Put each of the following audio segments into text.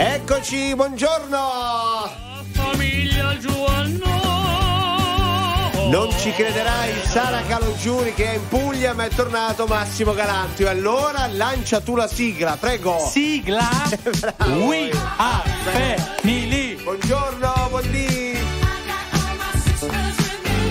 Eccoci, buongiorno! Famiglia Giovanno. Non ci crederai, Sara Calogiuri che è in Puglia ma è tornato Massimo Galanti. Allora lancia tu la sigla, prego. Sigla Bravo. We are family Buongiorno, buondì.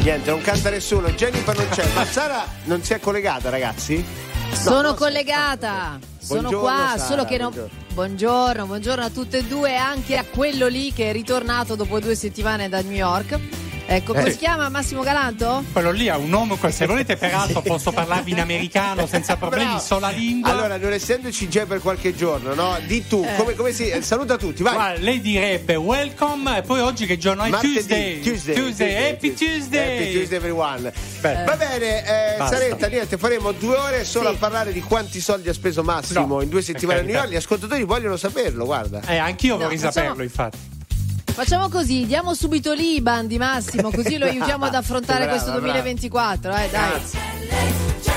Niente, non canta nessuno, Jennifer non c'è. Ma Sara non si è collegata, ragazzi? Sono no, collegata, sono qua, Sara, solo che non... buongiorno. Buongiorno, buongiorno a tutte e due, anche a quello lì che è ritornato dopo due settimane da New York. Ecco, come Eh. si chiama Massimo Galanto? Quello lì ha un nome, se volete peraltro posso parlarvi in americano senza problemi, Bravo. so la lingua. Allora, non essendoci già per qualche giorno, no? Di tu, come, come si. eh, Saluta tutti, vai. Guarda, lei direbbe welcome e poi oggi che giorno è? Martedì, Tuesday. Tuesday, Happy Tuesday. Happy Tuesday everyone. Beh. Va bene, eh. Saretta, niente, faremo due ore solo Sì. a parlare di quanti soldi ha speso Massimo No, in due settimane a New. York. Gli ascoltatori vogliono saperlo, guarda. Eh, anch'io No, vorrei facciamo- saperlo, infatti. Facciamo così, diamo subito l'Iban di Massimo, così lo aiutiamo ad affrontare Brava, questo brava. 2024, eh, dai. He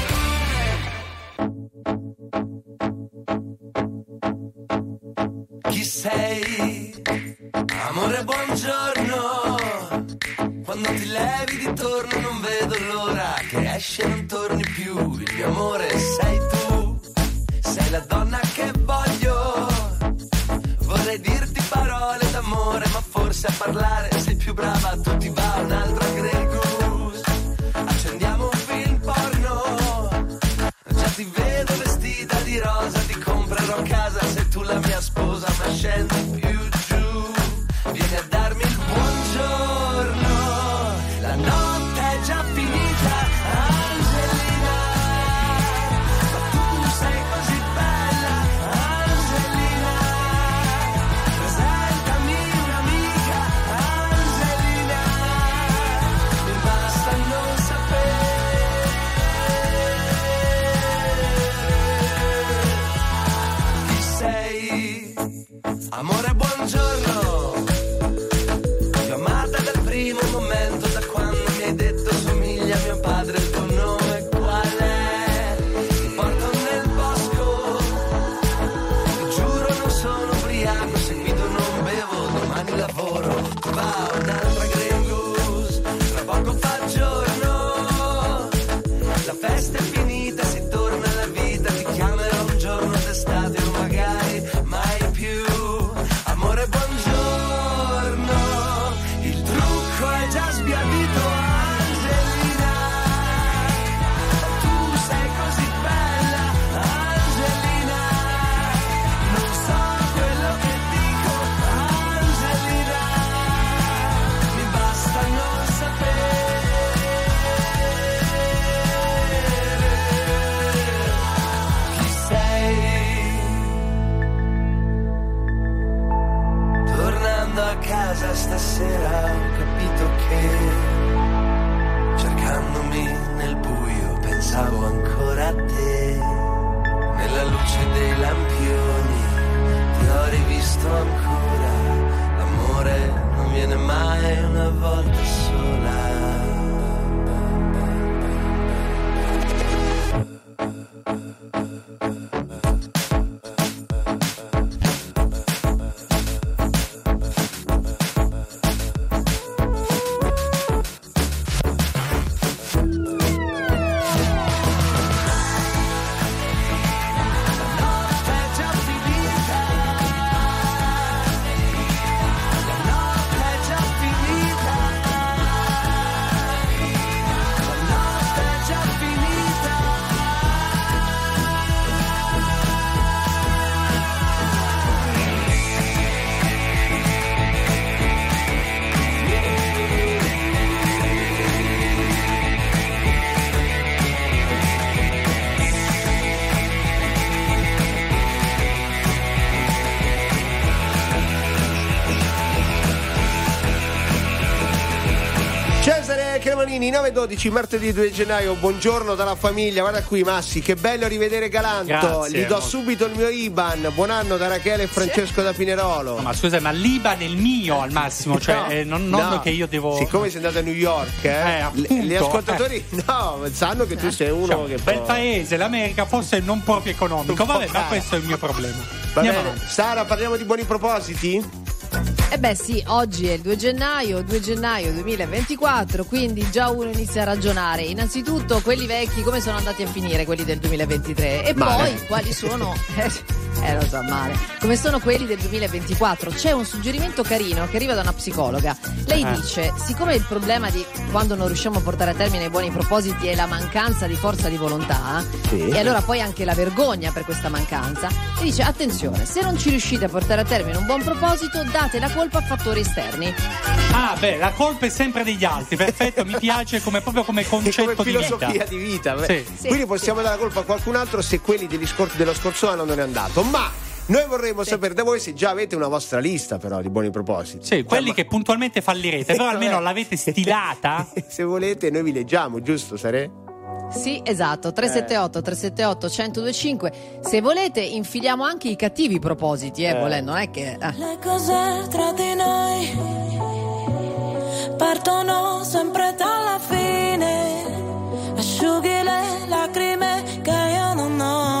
29.12, martedì 2 gennaio, buongiorno dalla famiglia, guarda qui Massi, che bello rivedere Galanto, Grazie, gli do mo- subito il mio IBAN, buon anno da Rachele e Francesco da Pinerolo. No, ma scusa, ma l'IBAN è il mio al massimo, cioè no, eh, non, non no. che io devo... Siccome sei andato a New York, eh, eh appunto, gli ascoltatori no, sanno che tu eh, sei uno cioè, che... Bel può... paese, l'America forse non proprio economico, vabbè, ma questo è il mio problema. Va Andiamo bene. Avanti. Sara, parliamo di buoni propositi? Eh beh sì, oggi è il 2 gennaio, 2 gennaio 2024, quindi già uno inizia a ragionare. Innanzitutto quelli vecchi come sono andati a finire quelli del 2023 e Male. poi quali sono... Eh, lo so male. Come sono quelli del 2024? C'è un suggerimento carino che arriva da una psicologa. Lei Eh. dice, siccome il problema di quando non riusciamo a portare a termine i buoni propositi è la mancanza di forza di volontà, Sì. e allora poi anche la vergogna per questa mancanza, e dice attenzione, se non ci riuscite a portare a termine un buon proposito, date la colpa a fattori esterni. Ah, beh, la colpa è sempre degli altri. Perfetto, mi piace come, proprio come E come concetto di filosofia vita. di vita. Sì. Sì. quindi possiamo dare la colpa a qualcun altro se quelli degli scor- dello scorso anno non è andato ma noi vorremmo sapere da voi se già avete una vostra lista però di buoni propositi Sì, quelli Cioè, che puntualmente fallirete, però ma- almeno l'avete stilata. se volete noi vi leggiamo giusto Sare? Sì, esatto, 378 378 1025. Se volete infiliamo anche i cattivi propositi, eh, volendo, non è che eh. Le cose tra di noi partono sempre dalla fine. Asciughi le lacrime che io non ho,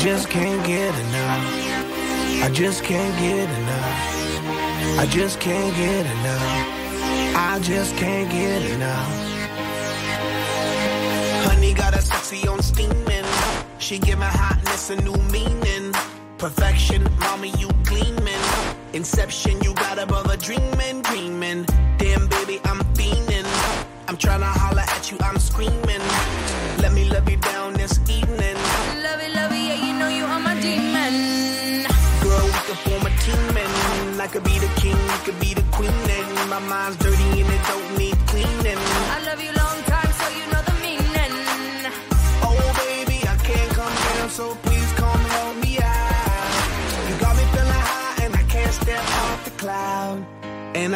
just can't get enough. I just can't get enough. I just can't get enough. I just can't get enough. Honey got a sexy on steaming. She give my hotness a new meaning. Perfection, mommy, you gleaming. Inception, you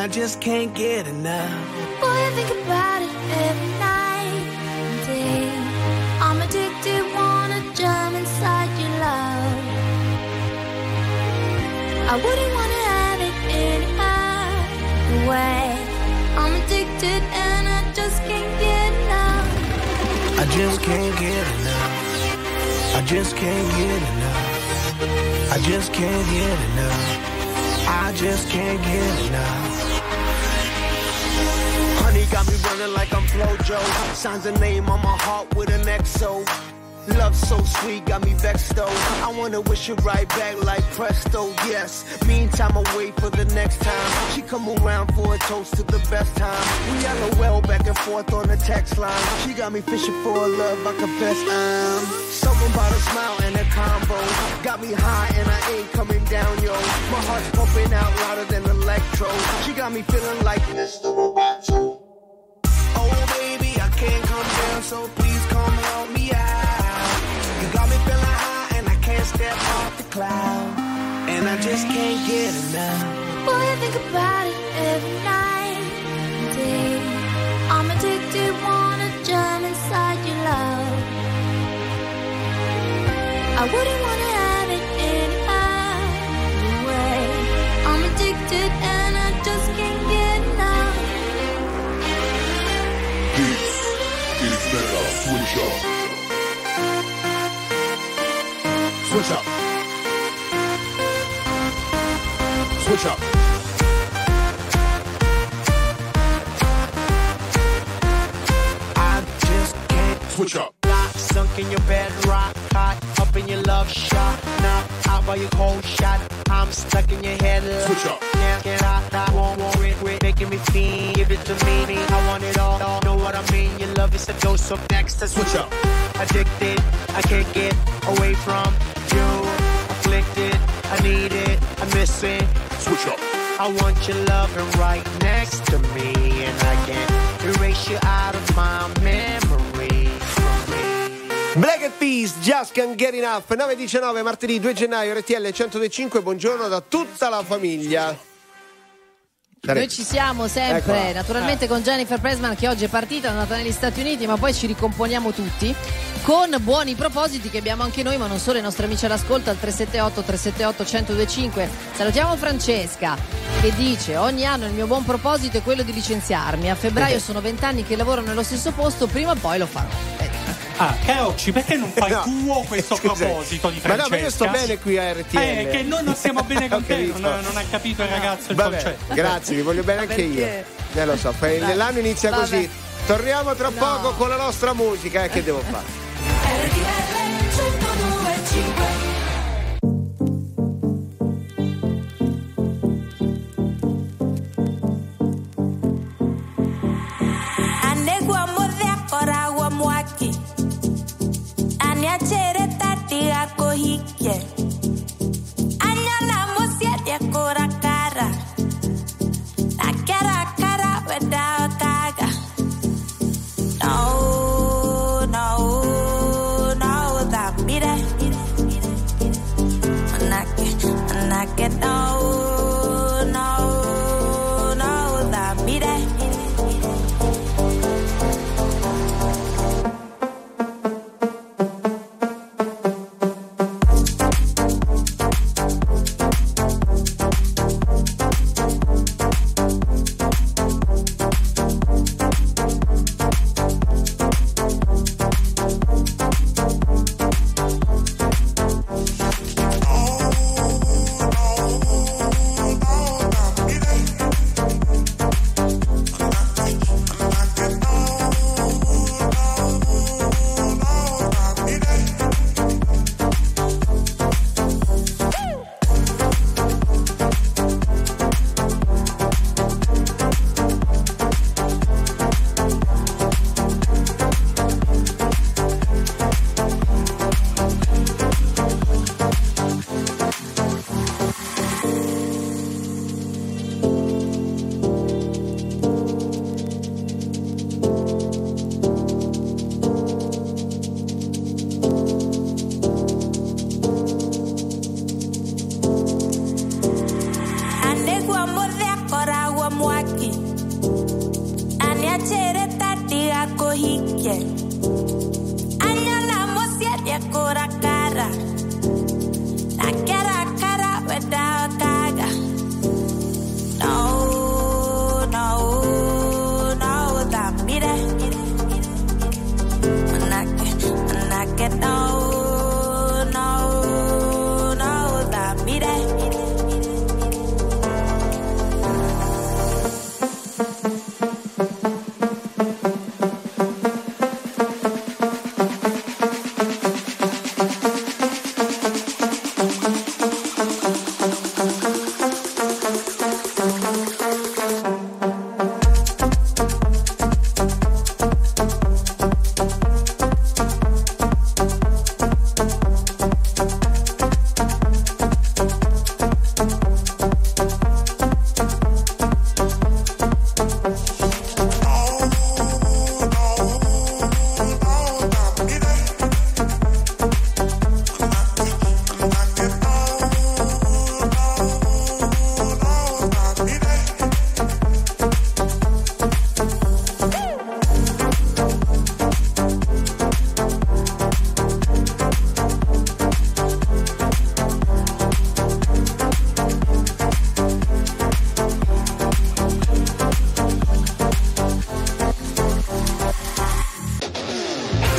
I just can't get enough. Boy, I think about it every night and day. I'm addicted, wanna jump inside your love. I wouldn't wanna have it any other way. I'm addicted and I just can't get enough. I just can't get enough. I just can't get enough. I just can't get enough. I just can't get enough. Got me running like I'm Flojo. Signs a name on my heart with an XO. Love so sweet, got me vexed though. I wanna wish it right back like presto, yes. Meantime, I wait for the next time. She come around for a toast to the best time. We LOL back and forth on the text line. She got me fishing for a love, I confess I'm. Something about a smile and a combo. Got me high and I ain't coming down, yo. My heart's pumping out louder than electro. She got me feeling like Mr. Roboto. So please come help me out. You got me feeling high and I can't step off the cloud. And I just can't get enough. Boy, I think about it every night and day. I'm addicted, wanna jump inside your love. I wouldn't wanna better switch up. Switch up. I just can't Switch up. Lock, sunk in your bed, rock hot, up in your love shot. Now out by your cold shot, I'm stuck in your head. Switch up. Can't get out, I won't worry, quit making me feel. Give it to me, I want it all. Know what I mean? Your love is a dose of next to Switch up. Addicted, I can't get away from you. Afflicted, I need it, I miss it. Switch up. I want your loving right next to me, and I can't erase you out of my memory. Black Eyed Peas, Just Can't Get Enough 9.19 martedì 2 gennaio RTL 105 buongiorno da tutta la famiglia Noi ci siamo sempre, Eccola. naturalmente con Jennifer Pressman che oggi è partita, è andata negli Stati Uniti, ma poi ci ricomponiamo tutti con buoni propositi che abbiamo anche noi, ma non solo i nostri amici all'ascolto al 378 378 1025. Salutiamo Francesca che dice ogni anno il mio buon proposito è quello di licenziarmi. A febbraio sono vent'anni che lavoro nello stesso posto, prima o poi lo farò. Vedi? Ah, Carocci, perché non fai No. tuo questo Scusa. proposito di Ma Francesca? no, ma io sto bene qui a RTL. Eh, che noi non stiamo bene con te, non, non ha capito il ragazzo il Vabbè, concetto. grazie, vi voglio bene anche io. Eh, lo so, Vabbè. l'anno inizia Vabbè. così. Torniamo tra No. poco con la nostra musica, eh, che devo fare? RTL 1025 that, yeah, that, I go, he, yeah.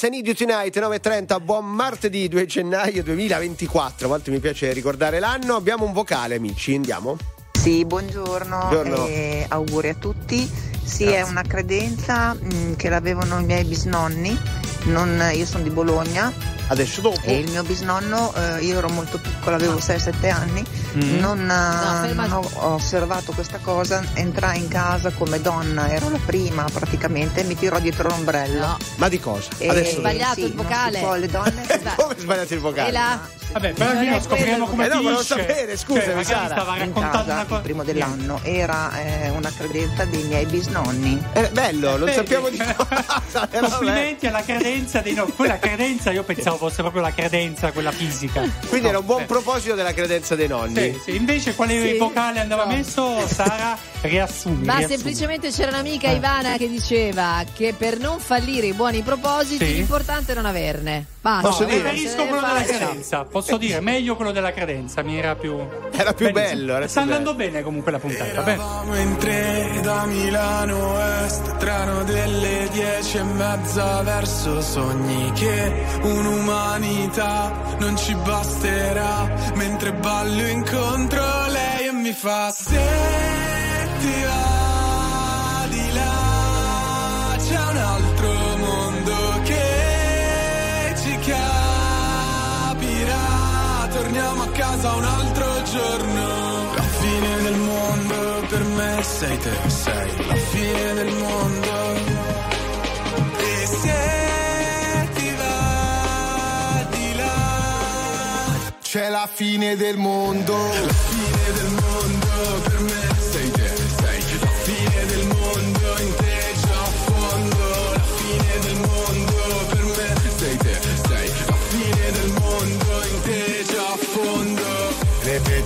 Sanity Tonight 9.30, buon martedì 2 gennaio 2024. A volte mi piace ricordare l'anno. Abbiamo un vocale, amici, andiamo. Sì, buongiorno, buongiorno. Eh, auguri a tutti. Sì, Grazie. è una credenza mh, che l'avevano i miei bisnonni. Non, io sono di Bologna adesso dopo. E il mio bisnonno, eh, io ero molto piccola, avevo ah. 6-7 anni, mm. non, eh, no, non, ho osservato questa cosa, entrai in casa come donna, ero la prima praticamente, e mi tirò dietro l'ombrello. No. Ma di cosa? E adesso sbagliato sì, il vocale. Non si può, le donne... Come sbagliato il vocale? E la... Vabbè, però Non almeno è scopriamo come Eh no, volevo finisce. sapere, scusami, Cioè, Sara. stava raccontando una il cosa. primo dell'anno era eh, una credenza dei miei bisnonni. È bello, non sappiamo di cosa. Complimenti alla credenza dei no. Poi la credenza, io pensavo fosse proprio la credenza, quella fisica. Quindi era un buon Eh. proposito della credenza dei nonni. Sì, sì. Invece quale Sì. vocale andava No. messo? Sara, riassumi. Ma riassumi. semplicemente c'era un'amica Eh. Ivana che diceva che per non fallire i buoni propositi Sì. l'importante è non averne. Basta. No, Posso dire? preferisco Se ne quello della credenza. Posso dire, meglio quello della credenza. Mi era più. Era più Benissimo. bello, era Sta più andando bene comunque la puntata. Bene. Eravamo in tre da Milano Est, treno delle dieci e mezza verso sogni che un'umanità non ci basterà, mentre ballo incontro lei e mi fa se ti va di là c'è un altro mondo che ci capirà, torniamo a casa un altro giorno. La fine del mondo per me sei te, sei la fine del mondo. E se ti va di là, c'è la fine del mondo. La fine del mondo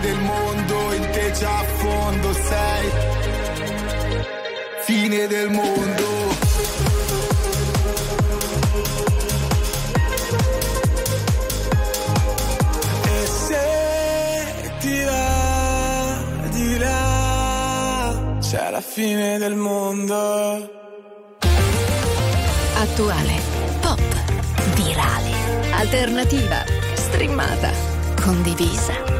del mondo, in te già a fondo sei. Fine del mondo. E se ti va di là, c'è la fine del mondo. Attuale, pop, virale, alternativa, streamata, condivisa.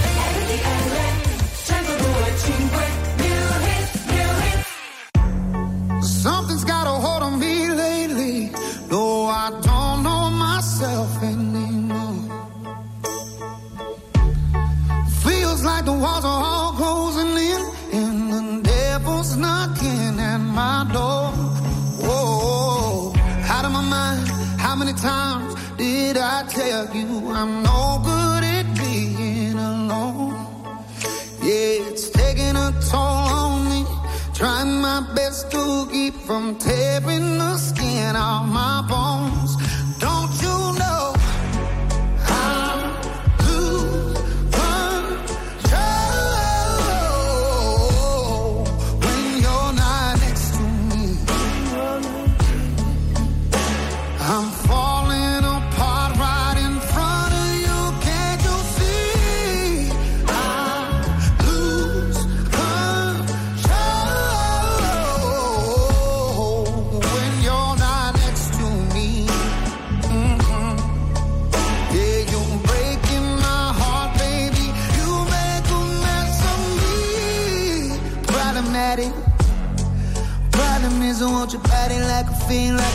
laughing like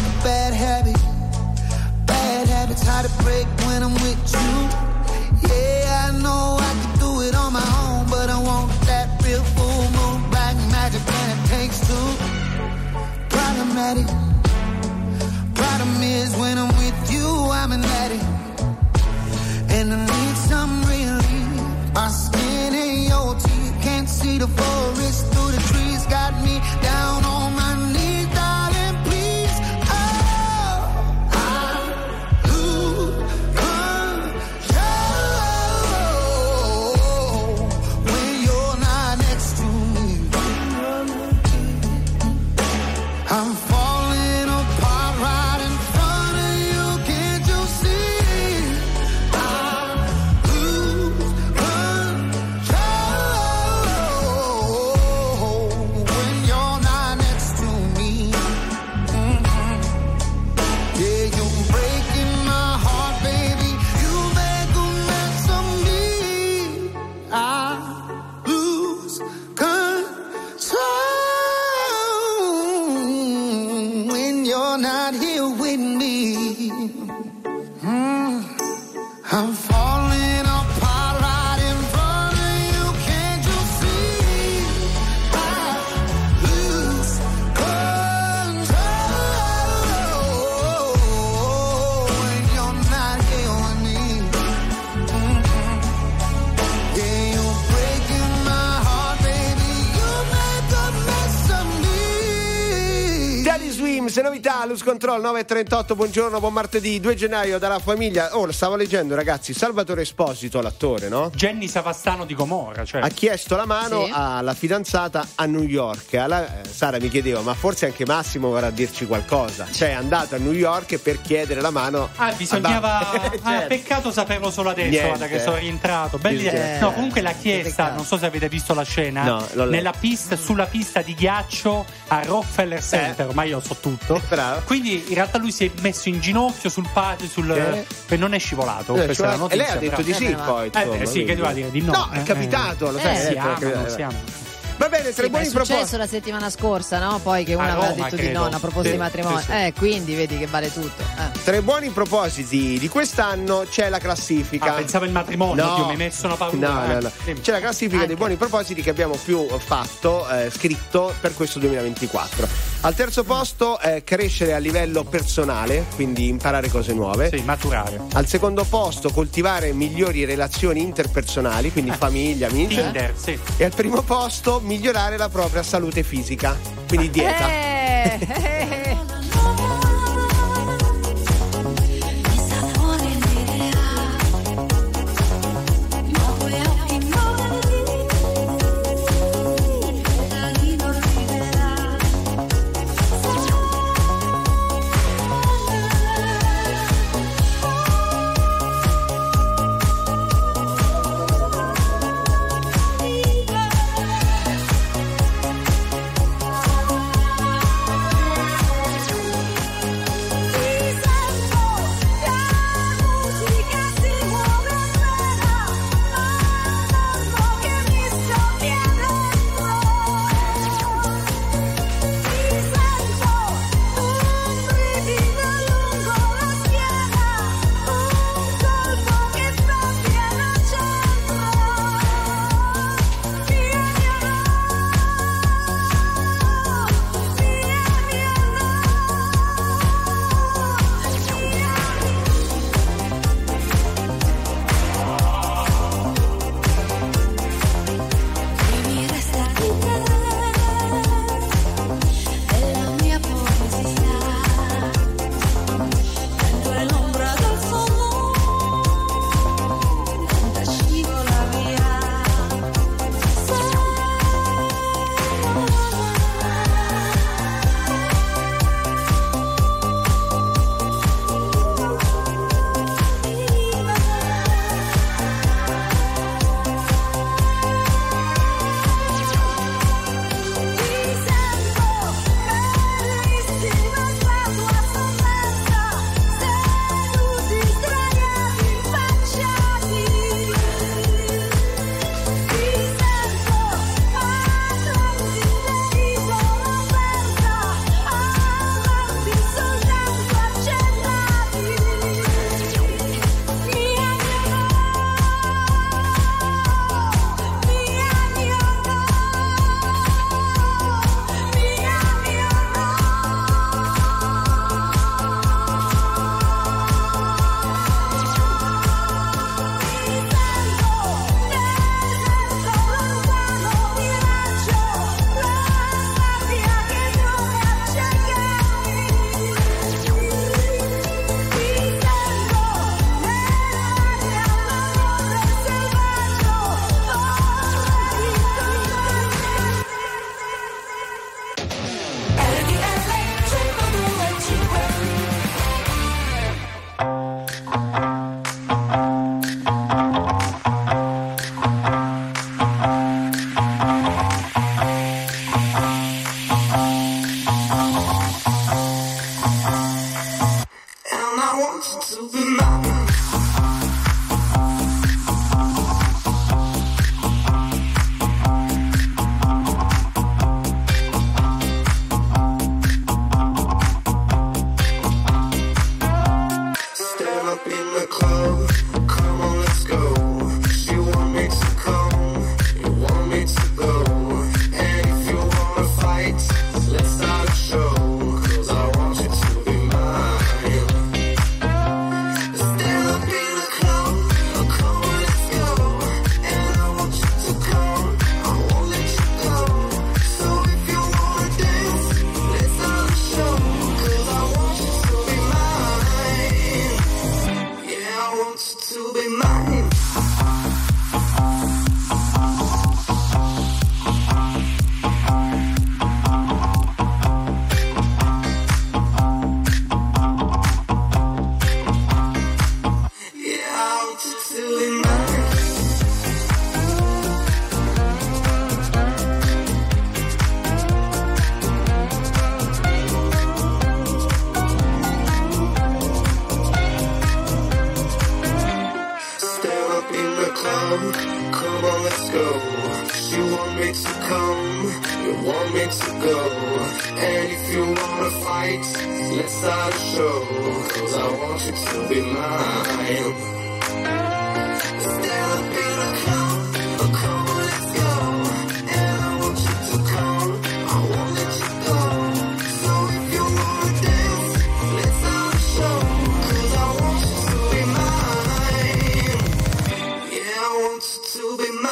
Lose Control 938, buongiorno, buon martedì, 2 gennaio dalla famiglia. Oh, lo stavo leggendo ragazzi, Salvatore Esposito, l'attore, no? Jenny Savastano di Gomorra, cioè. Ha chiesto la mano Sì. alla fidanzata a New York. Alla- eh, Sara mi chiedeva, ma forse anche Massimo vorrà dirci qualcosa. Cioè è andato a New York per chiedere la mano. Ah, bisognava. a- Ah, Certo. peccato saperlo solo adesso, Niente. guarda che sono rientrato. Idea. No, comunque l'ha chiesta, non so se avete visto la scena. No, nella pista, sulla pista di ghiaccio a Rockefeller Center, ormai io so tutto. Bravo. Quindi in realtà lui si è messo in ginocchio sul patio, sul. Eh. e non è scivolato. Eh, cioè, è la e notizia. lei ha detto però. di sì, Eh, poi. Eh, insomma, beh, sì, che doveva dire di no. No, è Eh, capitato, lo eh. sai. Eh, eh, si amano, si amano. Va bene, tre Sì, ma è buoni successo propositi. la settimana scorsa, no? Poi che una A aveva detto di credo. no, una proposta Sì, di matrimonio. sì, sì. Eh, quindi vedi che vale tutto. Eh. Tra i buoni propositi di quest'anno c'è la classifica. Ah, pensavo il matrimonio, No. oddio, mi hai messo una paura. No, no, no. Eh. C'è la classifica Anche. dei buoni propositi che abbiamo più fatto, eh, scritto per questo 2024. Al terzo posto eh, crescere a livello personale, quindi imparare cose nuove. Sì, maturare. Al secondo posto coltivare migliori relazioni interpersonali, quindi famiglia, amici. Tinder, sì. E al primo posto migliorare la propria salute fisica, quindi dieta. Eh, eh, eh.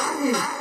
Mm-hmm.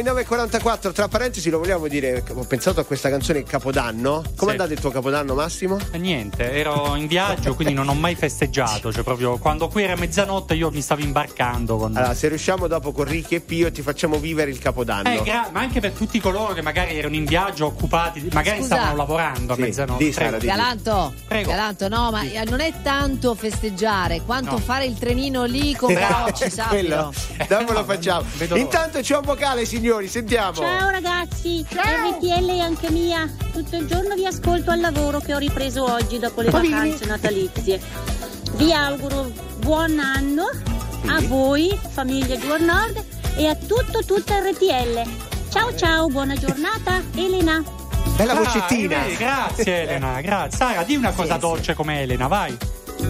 My 944. Tra parentesi, lo vogliamo dire. Ho pensato a questa canzone Capodanno. Come è Sì. andato il tuo Capodanno, Massimo? E niente, ero in viaggio, quindi non ho mai festeggiato. Cioè, proprio quando qui era mezzanotte io mi stavo imbarcando con. Allora, se riusciamo dopo con Ricky e Pio, ti facciamo vivere il Capodanno. Eh, gra- ma anche per tutti coloro che magari erano in viaggio, occupati, magari Scusa. stavano lavorando Sì, a mezzanotte. di Sara, Prego. di- Galanto, Galanto, no, ma eh, non è tanto festeggiare quanto No. fare il trenino lì con Carocci, Quello, sappilo. dopo lo facciamo. Intanto c'è un vocale, signori, sentiamo. Ciao ragazzi, RTL è anche mia. Tutto il giorno vi ascolto al lavoro che ho ripreso oggi dopo le Famiglia. vacanze natalizie. Vi auguro buon anno a voi, famiglia Gior Nord, e a tutto tutta RTL. Ciao ciao, buona giornata, Elena. Bella Ah, vocettina. eh, grazie Elena, grazie. Sara, di una cosa dolce come Elena, vai.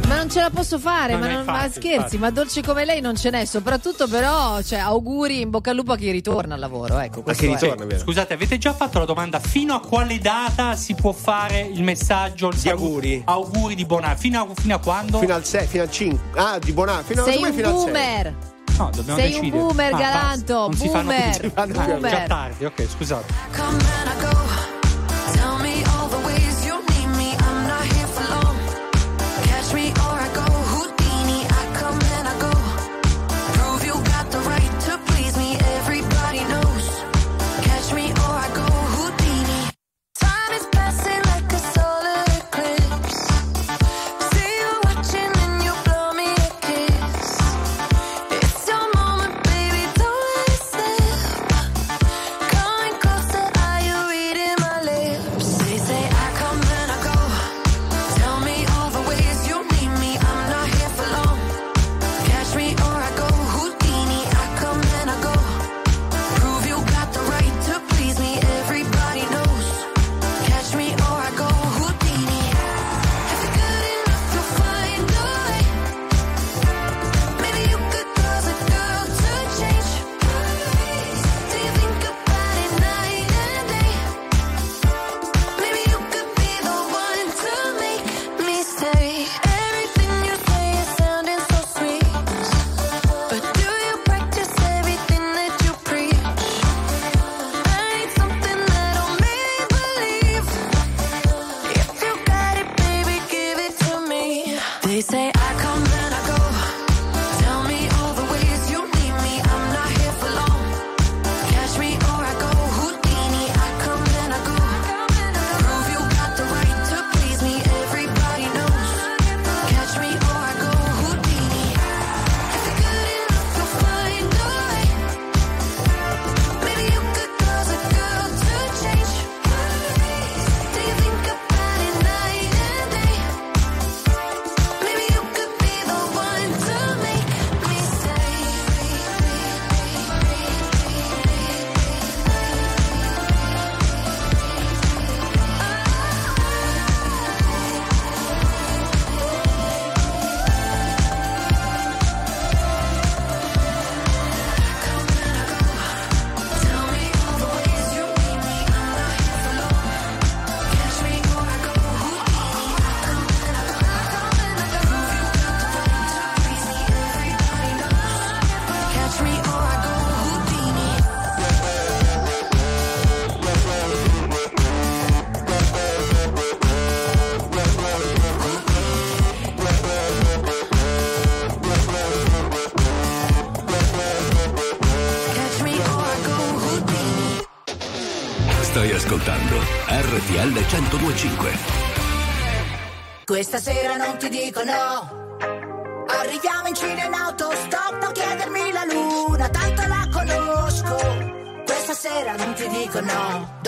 Ma non ce la posso fare, ma, no, non- ma infatti, scherzi, infatti. ma dolce come lei non ce n'è, soprattutto però, cioè, auguri in bocca al lupo a chi ritorna al lavoro, ecco. Ma che è. ritorna, vero? Scusate, avete già fatto la domanda fino a quale data si può fare il messaggio il Di saluto? auguri. Auguri di buon anno. Fino a, fino a quando? Fino al 6, fino al 5. Ah, di buon anno. Fino, Sei un fino al 6. boomer. No, dobbiamo Sei decidere. un boomer, Ah, Galanto, basta. Non si fanno boomer, più. fanno più. Ah, boomer. già tardi, ok, scusate.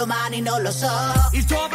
Domani non lo so. Il tuo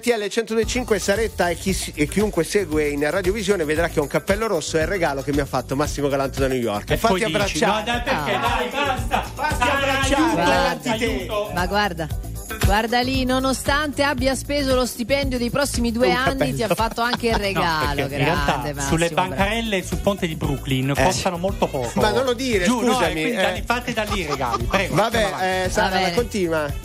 RTL 1025 Saretta e, chi e chiunque segue in radiovisione vedrà che un cappello rosso è il regalo che mi ha fatto Massimo Galanto da New York. E Fatti poi dici, abbracciare. no, dai, perché? Dai, basta. Fatti abbracciare. Guarda, Aiuto. ma guarda, guarda lì, nonostante abbia speso lo stipendio dei prossimi due Un anni, ti ha fatto anche il No, regalo. perché in realtà grande, Massimo, sulle bravo. bancarelle sul ponte di Brooklyn Eh. costano molto poco. Ma non lo dire, Giù, no, scusami, e quindi eh. da lì- fate da lì i regali. Prego. Vabbè, eh, Va Sara, bene. continua.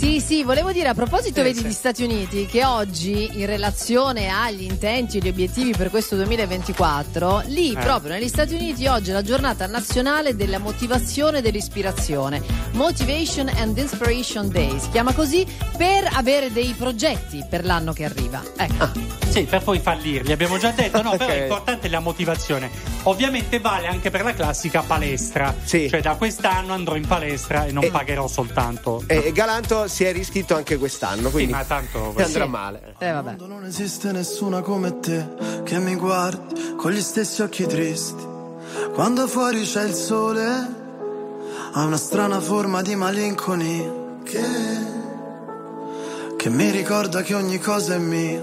Sì, sì, volevo dire a proposito vedi di Stati Uniti che oggi in relazione agli intenti e gli obiettivi per questo 2024, lì Eh. proprio negli Stati Uniti oggi è la giornata nazionale della motivazione e dell'ispirazione, Motivation and Inspiration Day, si chiama così per avere dei progetti per l'anno che arriva. Ecco. Sì, per poi fallirli, abbiamo già detto, no, però Ok. è importante la motivazione. Ovviamente vale anche per la classica palestra. Sì. Cioè da quest'anno andrò in palestra e non E- pagherò soltanto. E Galanto si è riscritto anche quest'anno, Sì, quindi ma tanto andrà Sì. male. Eh, vabbè. Non esiste nessuno come te che mi guardi con gli stessi occhi tristi. Quando fuori c'è il sole, ha una strana forma di malinconia che, che mi ricorda che ogni cosa è mia,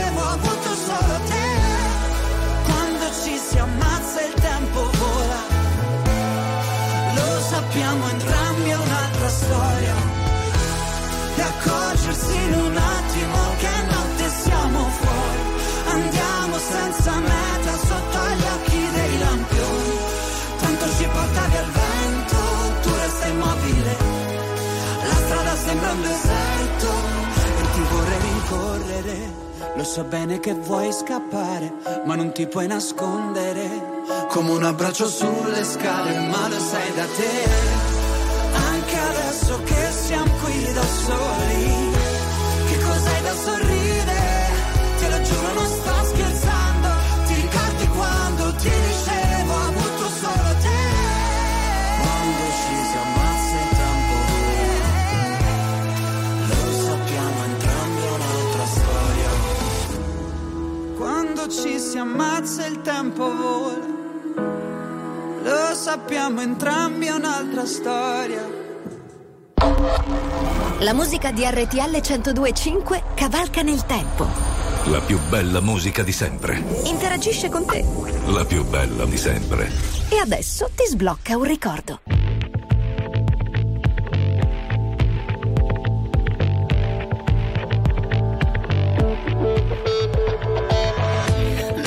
Lo sappiamo entrambi un'altra storia. E accorgersi in un attimo che notte siamo fuori. Andiamo senza meta sotto gli occhi dei lampioni. Tanto ci porta via il vento, tu resta immobile. La strada sembra un deserto E ti vorrei rincorrere Lo so bene che vuoi scappare Ma non ti puoi nascondere. Come un abbraccio sulle scale, ma lo sai da te. Anche adesso che siamo qui da soli Che cos'hai da sorridere? Te lo giuro non sto scherzando Ti ricordi quando ti dicevo avuto solo te Quando ci si ammazza il tempo vola. Lo sappiamo entrambi un'altra storia. Quando ci si ammazza il tempo vola Lo sappiamo entrambi è un'altra storia La musica di RTL 1025 cavalca nel tempo. La più bella musica di sempre. Interagisce con te. La più bella di sempre. E adesso ti sblocca un ricordo.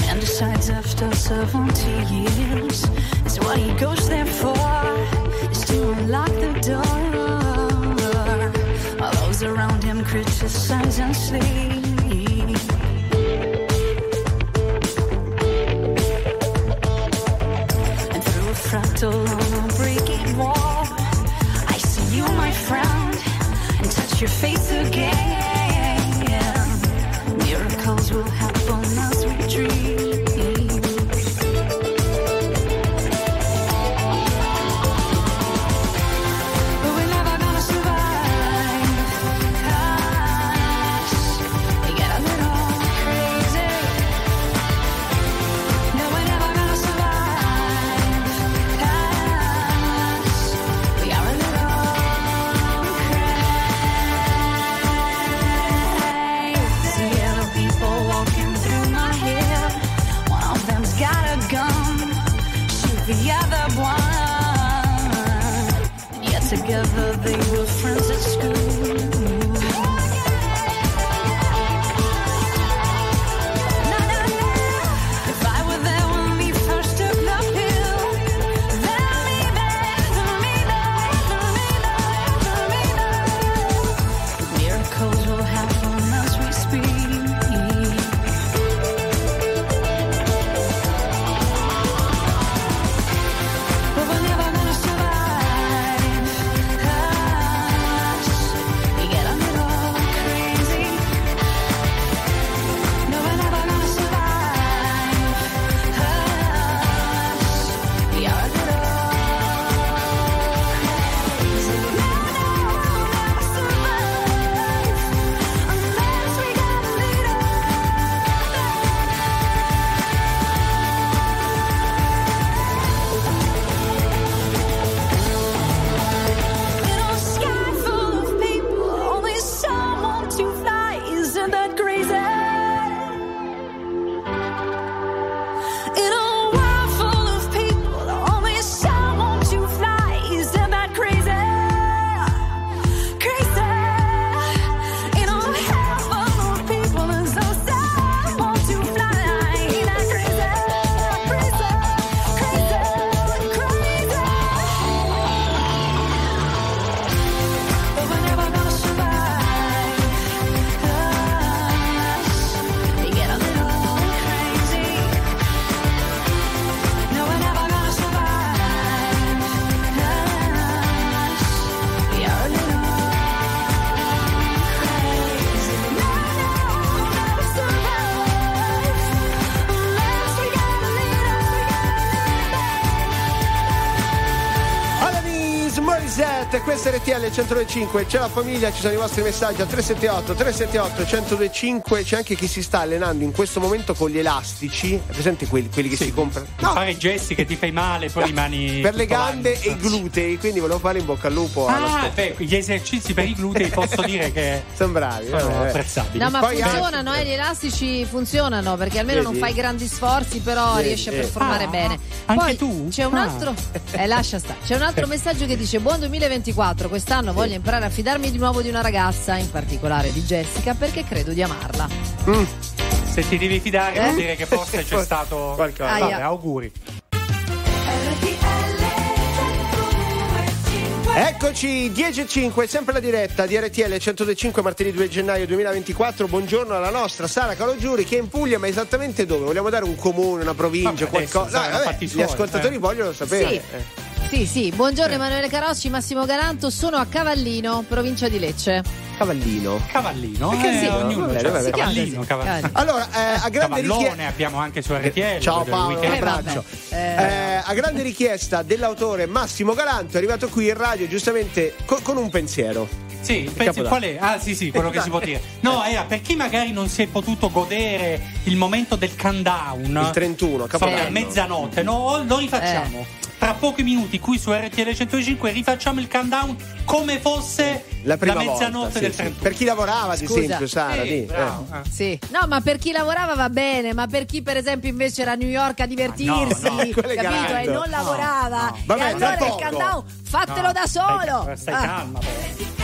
Man decides after 70 years is what he goes there for is to unlock the door. Those around him criticize and sleep. And through a fractal on a breaking wall, I see you, my friend, and touch your face again. 1025 c'è la famiglia, ci sono i vostri messaggi a 378 378 1025 c'è anche chi si sta allenando in questo momento con gli elastici, è presente quelli, quelli che sì. si comprano? No. Fare gesti che ti fai male, poi rimani per le gambe e i glutei, quindi volevo fare in bocca al lupo ah, beh, gli esercizi per i glutei posso dire che sono bravi, sono eh. apprezzabili. No, ma poi funzionano, eh, gli elastici funzionano perché almeno Vedi? non fai grandi sforzi, però Vedi, riesci a performare eh. bene. Ah, poi, anche tu? C'è un ah. altro eh, lascia stare. C'è un altro messaggio che dice: Buon 2024, quest'anno voglio imparare a fidarmi di nuovo di una ragazza, in particolare di Jessica, perché credo di amarla. Se ti devi fidare, Eh? vuol dire che forse c'è stato Qualcosa. Vabbè, Aia. auguri. Eccoci, 10 e 5, sempre la diretta di RTL 105 martedì 2 gennaio 2024. Buongiorno alla nostra Sara Calogiuri che è in Puglia, ma esattamente dove? Vogliamo dare un comune, una provincia, Vabbè, adesso, qualcosa? sai, No, vabbè, gli suoi, ascoltatori eh. vogliono sapere. Sì. Eh. Sì, sì, buongiorno Emanuele Carocci, Massimo Galanto, sono a Cavallino, provincia di Lecce. Cavallino. Cavallino, Perché eh, sì, ognuno vabbè, vabbè. Cavallino, così, Cavallino. Allora, eh, a grande Cavallone richiesta. abbiamo anche su RTL. Ciao del Paolo, un weekend. abbraccio. Eh, Eh, a grande richiesta dell'autore Massimo Galanto è arrivato qui in radio giustamente co- con un pensiero. Sì, pensi qual è? Ah, sì, sì, quello che si può dire. No, era per chi magari non si è potuto godere il momento del countdown. Il 31, Insomma, Capodanno. a mezzanotte, no, lo rifacciamo. Tra pochi minuti qui su RTL 105 rifacciamo il countdown come fosse La prima mezzanotte volta, sì, del sì. 31. Per chi lavorava, ad Scusa. esempio, Sara. Sì, di- eh. eh. Sì, no, ma per chi lavorava va bene, ma per chi per esempio invece era a New York a divertirsi, Ah, no, no, capito? E non lavorava. no. Vabbè, e allora il countdown, fatelo No, da stai- solo. Stai, Ah. calma, però.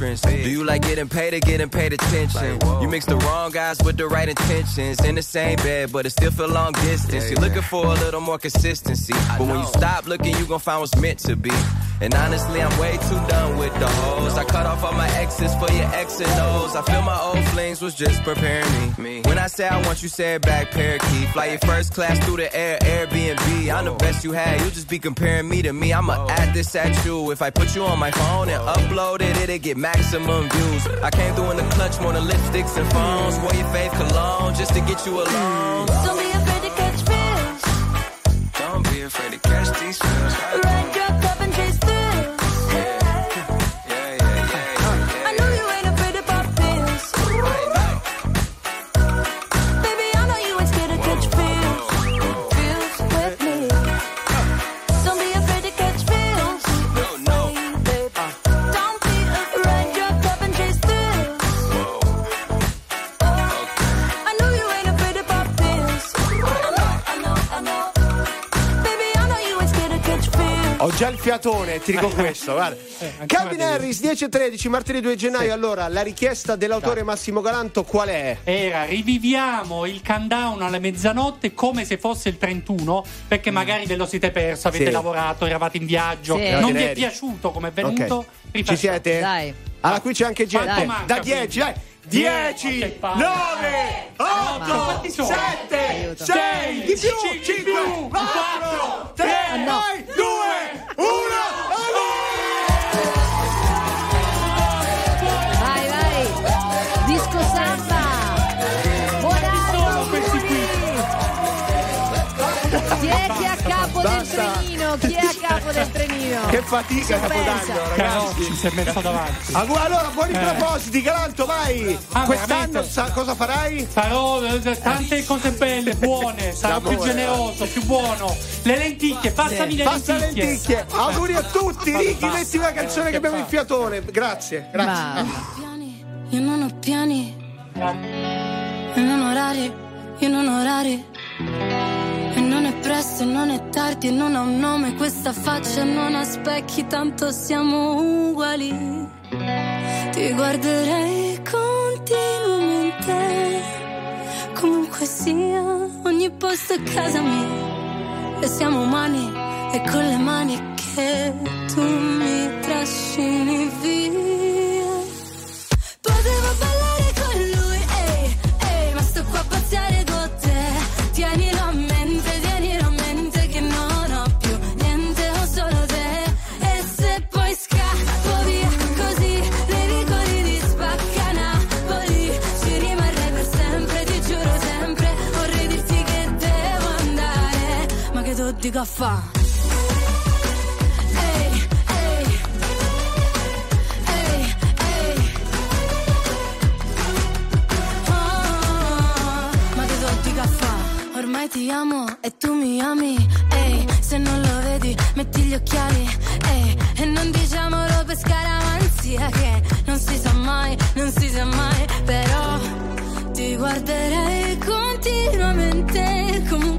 entrance. Do you like getting paid or getting paid attention? You mix the wrong guys with the right intentions. In the same bed, but it still feel long distance. You're looking for a little more consistency. But when you stop looking, you gon' find what's meant to be. And honestly, I'm way too done with the hoes. I cut off all my exes for your X and O's. I feel my old flings was just preparing me. When I say I want you, say it back, parakeet. Fly your first class through the air, Airbnb. I'm the best you had. You just be comparing me to me. I'ma add this at you. If I put you on my phone and upload it, it'll get maximum views. I came through in the clutch more than lipsticks and phones. Wore your faith cologne just to get you alone. Don't be afraid to catch feels. Don't be afraid to catch these feels. Ride già il fiatone, ti dico questo, guarda. Calvin Harris, 10 e 13, martedì 2 gennaio. Allora, la richiesta dell'autore Massimo Galanto qual è? Era riviviamo il countdown alle mezzanotte come se fosse il 31, perché magari ve lo siete perso, avete Sì. lavorato, eravate in viaggio, Sì. non vi è piaciuto come è venuto. Ok. Ci siete? Dai. Allora, qui c'è anche gente. Da 10, dai. Quindi? 10, Che palle. 9, Ma 8, quanti sono? 7, Aiuto. 6, di più, Cinque, 5, 4, 3, Ah, no. 2, 1. Vai, vai. Disco samba. Capo del trenino? Che fatica. Capodanno, ragazzi. si è messo davanti. Ah, Allora, buoni Eh. propositi, Galanto, vai! Ah, Quest'anno sa- cosa farai? Farò eh, tante cose belle, buone, sarò più generoso, più buono. Le lenticchie, passami le Passa lenticchie. lenticchie. Auguri a tutti, Ricky, una canzone che abbiamo il fiatone. Grazie, grazie. Io non ho piani, e non orari, io non orari. Presto, e non è tardi, e non ha un nome questa faccia, non ha specchi, tanto siamo uguali. Ti guarderei continuamente, comunque sia, ogni posto è casa mia. E siamo umani, e con le mani che tu mi trascini via. Dico a fa'? Oh, ma che do di caffè? Ormai ti amo e tu mi ami. Ehi, se non lo vedi, metti gli occhiali. Ehi, e non diciamolo per scaramanzia che non si sa mai, non si sa mai. Però ti guarderei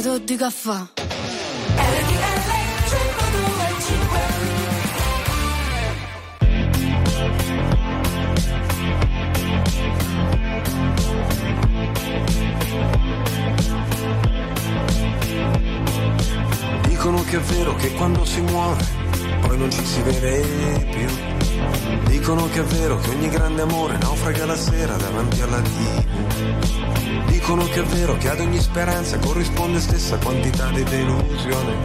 che tu dica fa? Dicono che è vero che quando si muore poi non ci si vede più. Dicono che è vero che ogni grande amore naufraga la sera davanti alla TV. Dicono che è vero che ad ogni speranza corrisponde stessa quantità di delusione.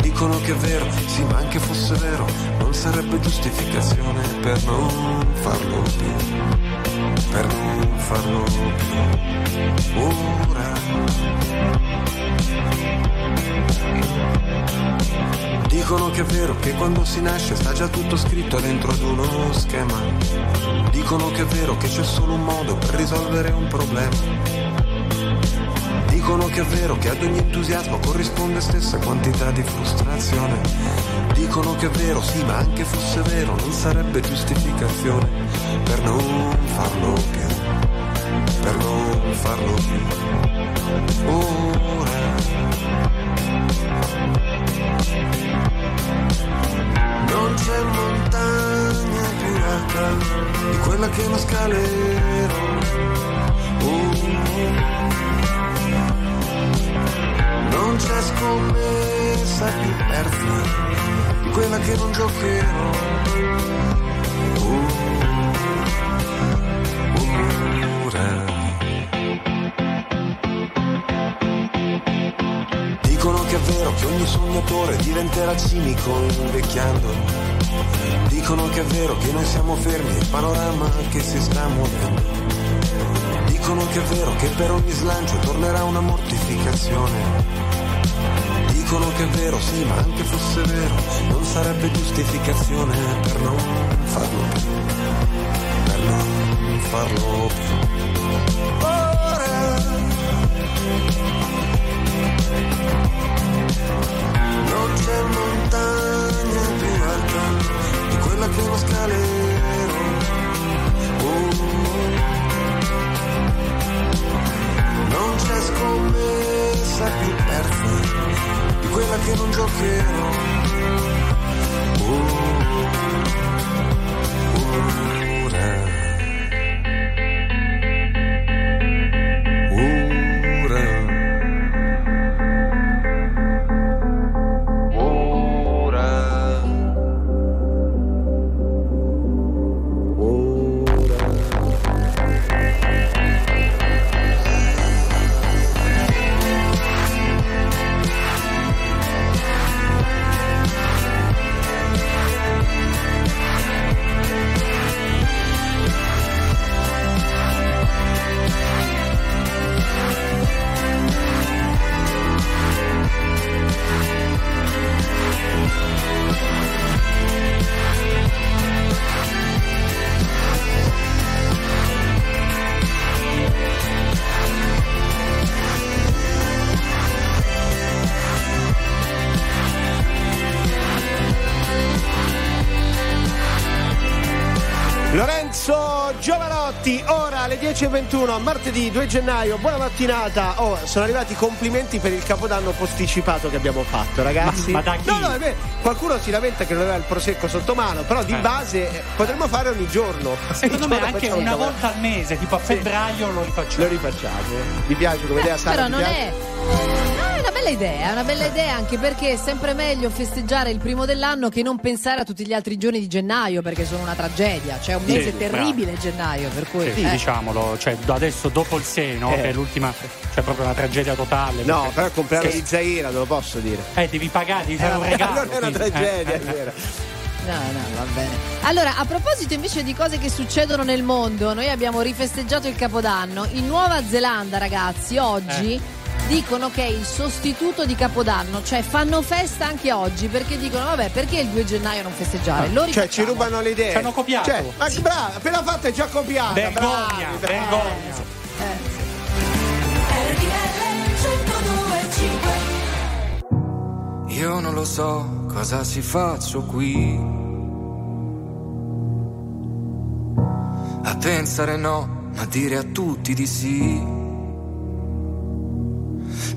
Dicono che è vero, sì ma anche fosse vero, non sarebbe giustificazione per non farlo più. Per non farlo più. Ora. Dicono che è vero che quando si nasce sta già tutto scritto dentro ad uno schema. Dicono che è vero che c'è solo un modo per risolvere un problema. Dicono che è vero che ad ogni entusiasmo corrisponde stessa quantità di frustrazione. Dicono che è vero, sì, ma anche fosse vero, non sarebbe giustificazione per non farlo più. Per non farlo più. Ora. Non c'è montagna più alta di quella che non scalerò. Oh. Non c'è scommessa più persa quella che non giocherò. Oh. Dicono che è vero che ogni sognatore diventerà cinico invecchiando. Dicono che è vero che noi siamo fermi, il panorama che si sta muovendo. Dicono che è vero che per ogni slancio tornerà una mortificazione dicono che è vero, sì, ma anche fosse vero, non sarebbe giustificazione per non farlo più, per non farlo più. Ora, non c'è montagna più alta di quella che uno scalero. Oh, non c'è scommessa cosa più persa di quella che non giocherò. Oh. 10.21, martedì 2 gennaio, buona mattinata. Oh, sono arrivati i complimenti per il capodanno posticipato che abbiamo fatto, ragazzi. Ma- ma da chi? No, no, è vero. Qualcuno si lamenta che non aveva il prosecco sotto mano, però di Eh. base eh, potremmo fare ogni giorno. Secondo Ogni me giorno anche una volta al mese, tipo a febbraio lo rifacciamo. Lo rifacciamo. Mi piace come idea, Sara? Però non piace? è. No, è una bella idea, è una bella idea anche perché è sempre meglio festeggiare il primo dell'anno che non pensare a tutti gli altri giorni di gennaio perché sono una tragedia. C'è un Sì, mese sì, terribile gennaio, per cui. Sì, eh. diciamolo, cioè adesso dopo il 6, no? Eh. Che è l'ultima, cioè proprio una tragedia totale. No, perché- però compleanno Sì. di Zaira, te lo posso dire. Eh, devi pagare, devi fare un regalo. non è una quindi, eh, tragedia, eh, è vero. No, no, va bene. Allora, a proposito invece di cose che succedono nel mondo, noi abbiamo rifesteggiato il Capodanno. In Nuova Zelanda, ragazzi, oggi Eh. Dicono che è il sostituto di Capodanno, cioè fanno festa anche oggi perché dicono, vabbè, perché il 2 gennaio non festeggiare? Lo Cioè, ci rubano le idee. Ci hanno copiato. Cioè, ma brava, appena fatta è già copiata. Vergogna, vergogna. Io non lo so cosa ci faccio qui. A pensare no, ma dire a tutti di sì.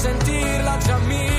sentirla già mia.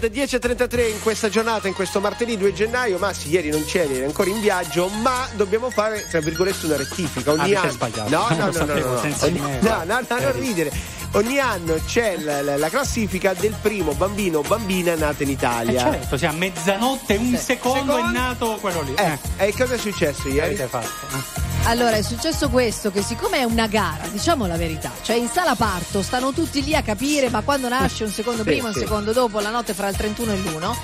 Mode 10.33 in questa giornata, in questo martedì 2 gennaio. Massi, ieri non c'eri, eri ancora in viaggio, ma dobbiamo fare, tra virgolette, una rettifica. Ogni Avete anno. sbagliato. No, no, no, no, sapevo, no, no. Ogni- me. no, no, no, Eh, non ridere. Ogni anno c'è la, la- la classifica del primo bambino o bambina nato in Eh, Italia. certo, sì, a mezzanotte un secondo, è nato quello lì. Eh, e cosa è successo ieri? Avete fatto? Allora, è successo questo, che siccome è una gara, diciamo la verità, cioè in sala parto stanno tutti lì a capire, ma quando nasce un secondo Sì, prima, un sì. secondo dopo, la notte fra il 31 e l'1,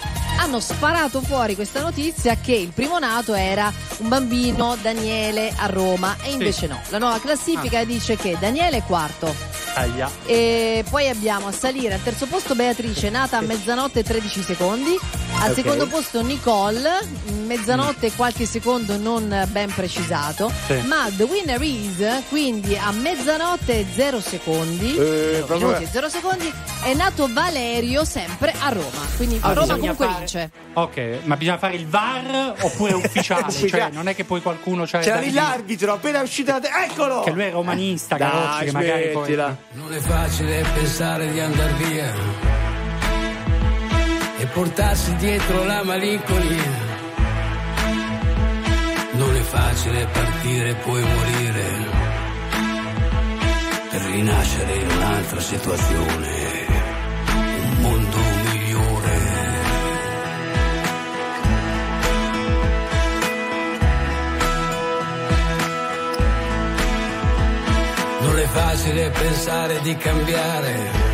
hanno sparato fuori questa notizia che il primo nato era un bambino Daniele a Roma e invece no. La nuova classifica Ah. dice che Daniele è quarto, Aia. e poi abbiamo a salire al terzo posto Beatrice, nata a mezzanotte e 13 secondi. Al Ok. secondo posto Nicole, mezzanotte e qualche secondo non ben precisato. Sì. Ma The Winner is, quindi a mezzanotte e 0 secondi, Eh, zero proprio- minuti e 0 secondi, è nato Valerio sempre a Roma. Quindi Ah, Roma comunque fare- vince. Ok, ma bisogna fare il VAR oppure ufficiale? Sì, cioè, non è che poi qualcuno c'ha C'era l'arbitro, appena uscito da te. Eccolo! Che lui è romanista, Dai, Carocci, che magari poi. Non è facile pensare di andar via portarsi dietro la malinconia. Non è facile partire e poi morire per rinascere in un'altra situazione, un mondo migliore. Non è facile pensare di cambiare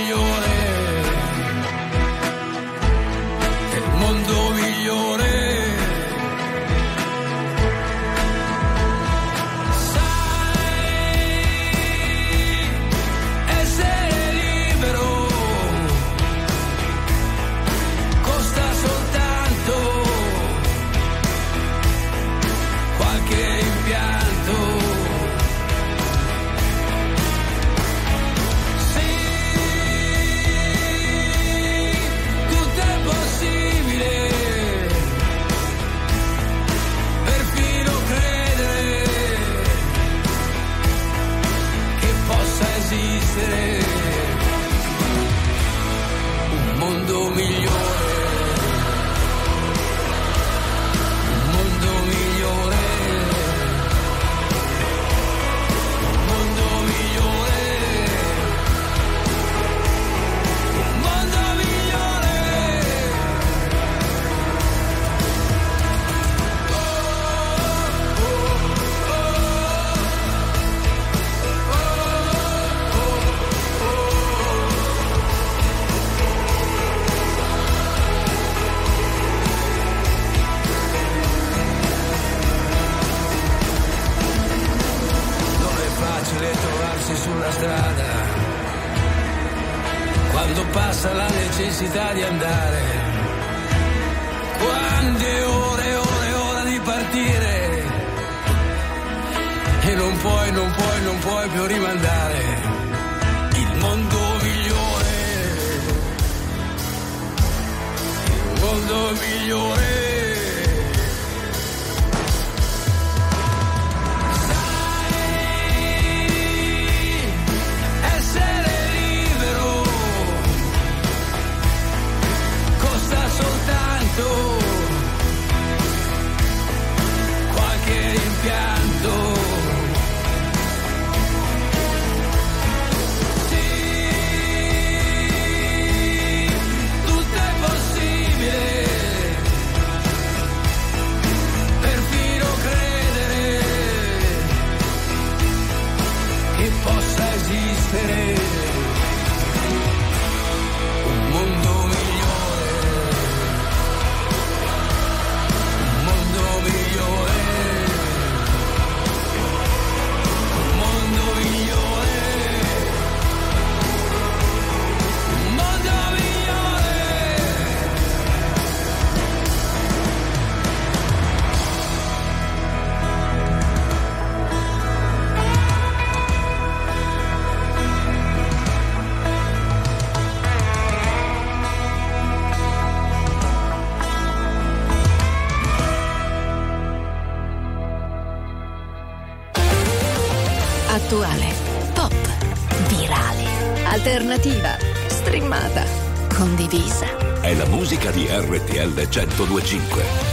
1025.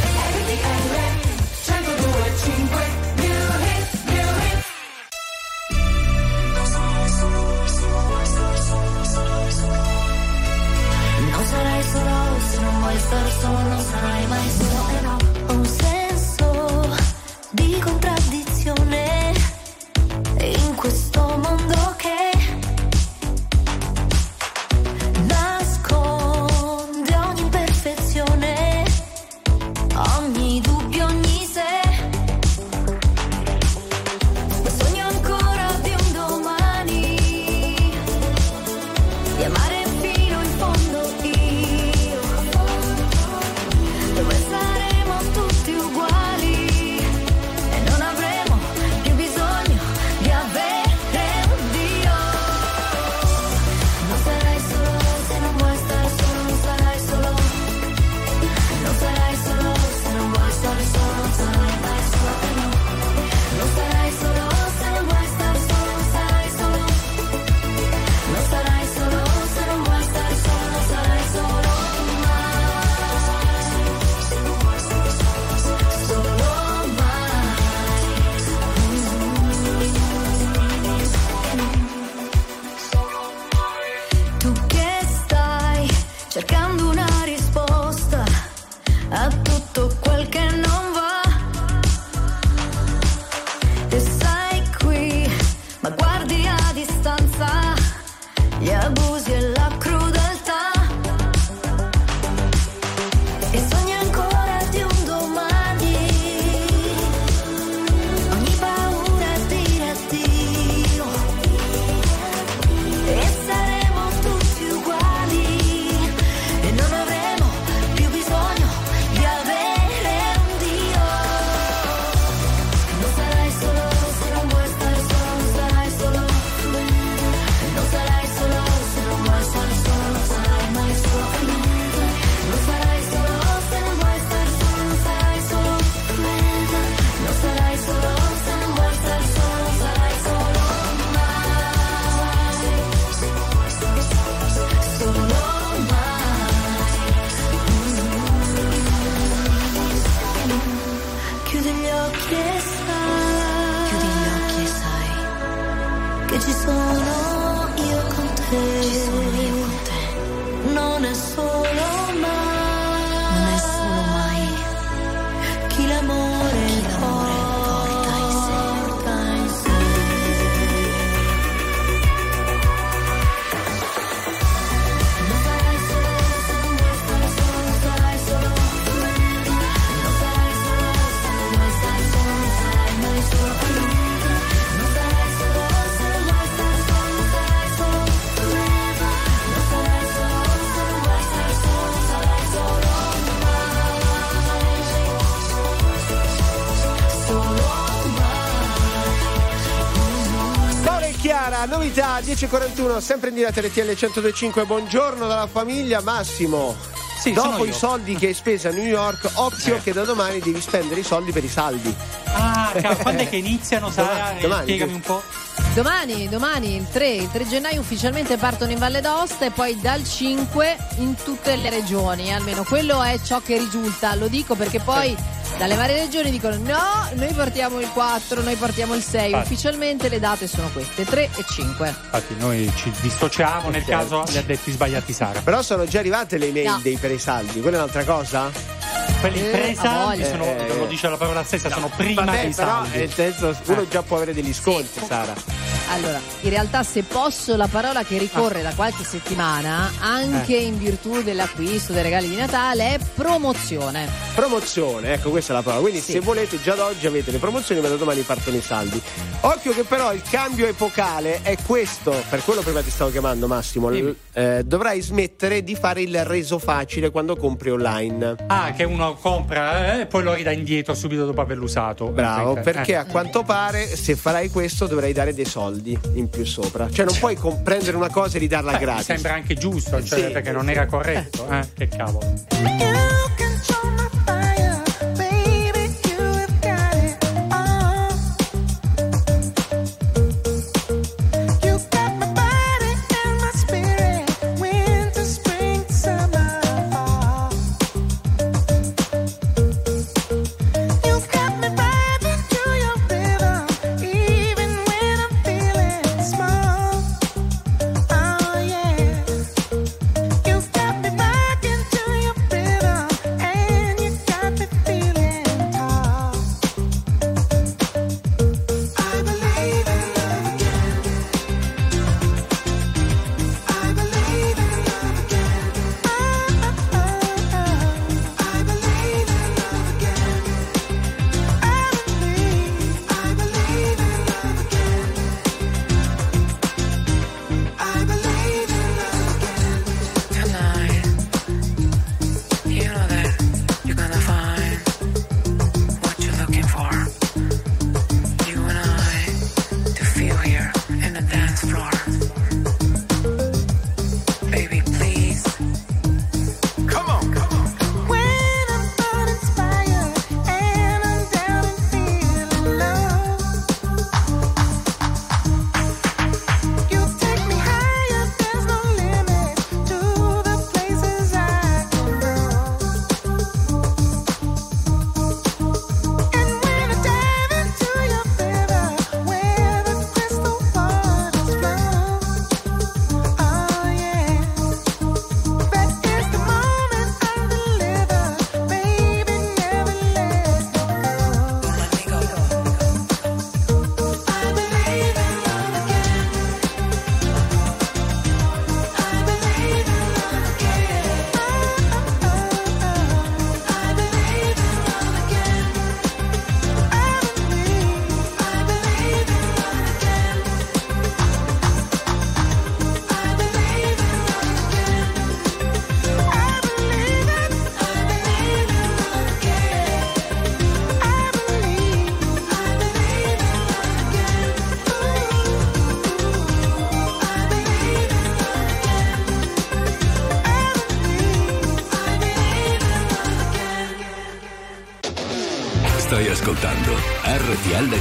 11.41, sempre in diretta RTL 1025. Buongiorno dalla famiglia Massimo. Sì, Dopo i soldi che hai speso a New York, occhio eh. che da domani devi spendere i soldi per i saldi. Ah, cavolo, quando è che iniziano, Sarà, eh, Domani, Spiegami un po'. Domani, domani il 3, il 3 gennaio ufficialmente partono in Valle d'Osta e poi dal 5 in tutte le regioni, almeno quello è ciò che risulta, lo dico perché poi... Eh dalle varie regioni dicono no, noi portiamo il 4, noi portiamo il 6, Infatti. ufficialmente le date sono queste, 3 e 5. Infatti, noi ci dissociamo nel Ok. caso gli addetti sbagliati Sara. Però sono già arrivate le mail No. dei per i saldi, quella è un'altra cosa? Quelli Eh, pre-saldi sono, Eh, lo dice la parola stessa, sono prima Vabbè, dei però saldi. nel senso uno Eh. già può avere degli sconti, Sara. Allora, in realtà se posso la parola che ricorre da qualche settimana, anche in virtù dell'acquisto dei regali di Natale, è promozione. Promozione, ecco questa è la parola. Quindi Sì. se volete già da oggi avete le promozioni, ma da domani partono i saldi. Occhio che però il cambio epocale è questo, per quello prima ti stavo chiamando Massimo. L- eh, dovrai smettere di fare il reso facile quando compri online. Ah, che uno compra eh, e poi lo ridà indietro subito dopo averlo usato. Bravo, Eh, perché eh. a quanto pare se farai questo dovrai dare dei soldi in più sopra. Cioè non puoi com- prendere una cosa e ridarla mi gratis. sembra anche giusto, cioè, Sì. perché non era corretto. Eh, che cavolo.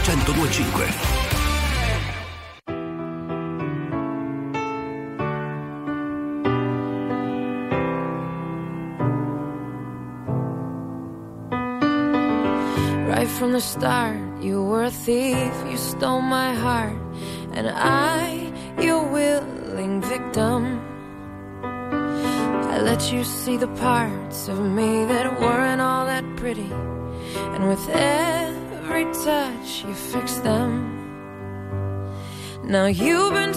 1025. Right from the start, you were a thief, you stole my heart, and I, your willing victim. I let you see the parts of me that weren't all that pretty, and with every Now you've been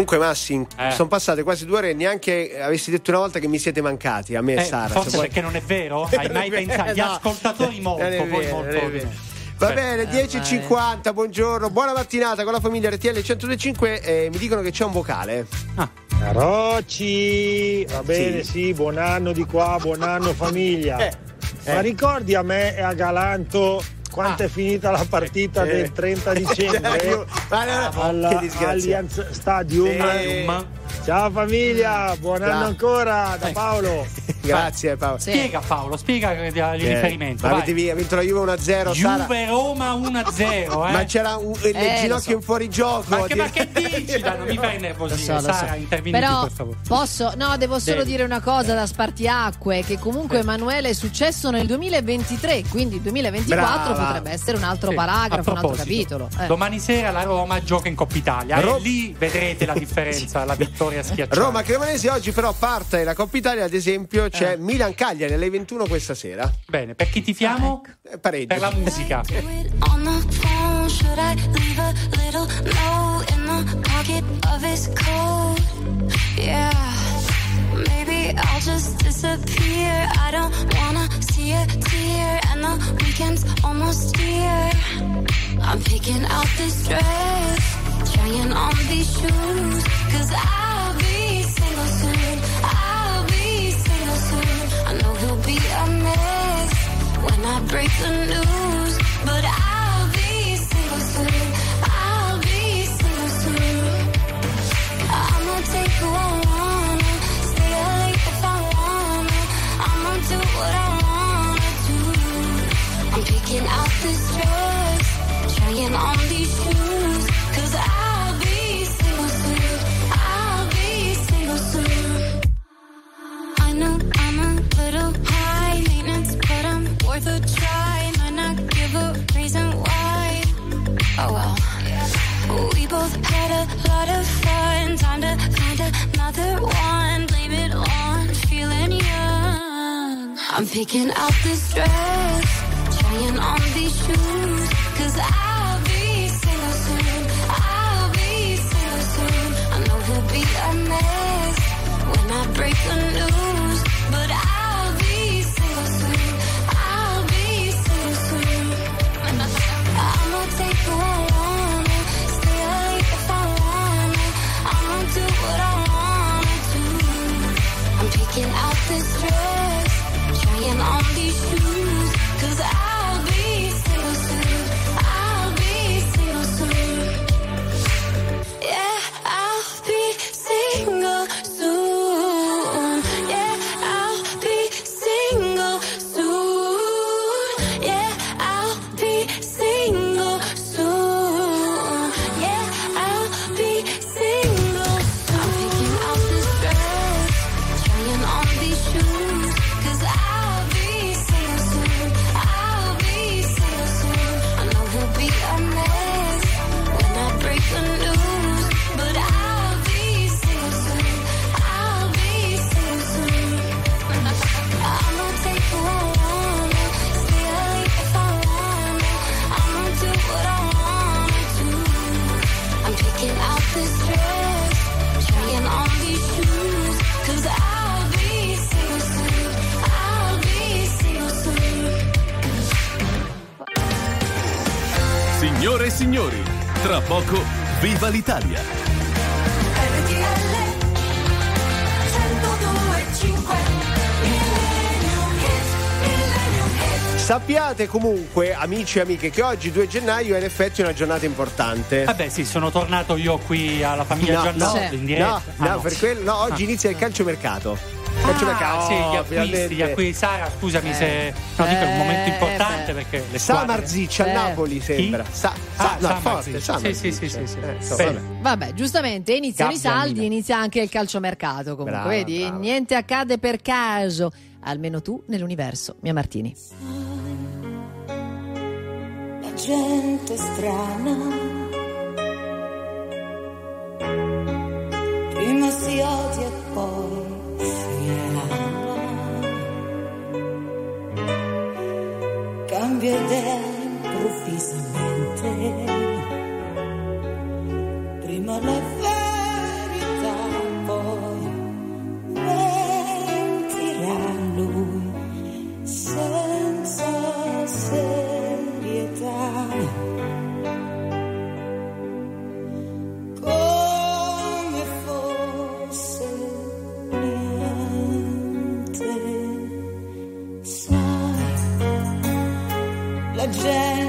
Comunque, Massi, Eh. sono passate quasi due ore e neanche avessi detto una volta che mi siete mancati a me e Eh, Sara. forse se vuoi- perché non è vero? Hai mai vero, pensato? Gli no. ascoltatori molto, Non è poi vero, molto. non è vero. Va bene, 10.50, buongiorno, buona mattinata con la famiglia RTL 125 e mi dicono che c'è un vocale. Carocci, va bene, sì. buon anno di qua, buon anno famiglia. Eh, Ma ricordi a me e a Galanto quanto è finita la partita Eh. del 30 dicembre Io- alla. Allianz Stadium? Ciao famiglia, buon Ciao. anno ancora da Eh. Paolo. Grazie Paolo. Spiega Paolo, spiega il Eh, riferimento. ma vai. avete vinto la Juve 1-0, Sara. Juve Roma 1-0, eh. Ma c'era un, il Eh, ginocchio so. in fuorigioco. Ma che, ma che dici? Dai, non mi fai nervosire. So, Sara, so. intervieni Però per favore. posso, no, devo solo Devi. dire una cosa da spartiacque: che comunque Emanuele è successo nel 2023, quindi il 2024 Brava. potrebbe essere un altro Sì, paragrafo, un altro capitolo. Eh. Domani sera la Roma gioca in Coppa Italia Ro- e lì vedrete la differenza, la vittoria schiacciata. Roma Cremonese oggi però parte la Coppa Italia, ad esempio Eh. C'è Milan Cagliari alle 21 questa sera. Bene, per chi tifiamo? Eh, Pareggio. Per la musica. On the phone, should I leave a little note in the pocket of his coat? Yeah, maybe I'll just disappear. I don't wanna see a tear, and the weekend's almost here. I'm picking out this dress, trying on these shoes, cause I'll when I break the news, but I'll be single soon. I'll be single soon. I'ma take who I wanna, stay late if I wanna. I'ma do what I wanna do. I'm picking out this dress, trying on these shoes, Oh well. We both had a lot of fun. Time to find another one. Blame it on feeling young. I'm picking out this dress, trying on these shoes. Cause I'll be single soon. I'll be single soon. I know he'll be a mess when I break the news. This dress, trying on signori, tra poco, viva l'Italia! RTL 102.5 Millennium Hit, Millennium Hit. Sappiate comunque, amici e amiche, che oggi 2 gennaio è in effetti una giornata importante. Vabbè, sì, sono tornato io qui alla famiglia No, Giannotto no, in diretta. no, Ah, no, per quello, no, oggi Ah. inizia il calciomercato. Calciomercato, Ah, sì, gli oh, acquisti, gli acquisti. Sara, scusami se. No, dico è un momento importante perché le Sa squadre. Marziccia Eh. a Napoli sembra. Sa, Ah, sa, no, Sa forte, Sì, sì, sì, Marziccia. sì, sì. Eh, Bene. vabbè. Vabbè, giustamente iniziano i saldi, inizia anche il calciomercato. Comunque, Brava, vedi? brava. Niente accade per caso. Almeno tu nell'universo, Mia Martini. La gente strana prima si odia convierte la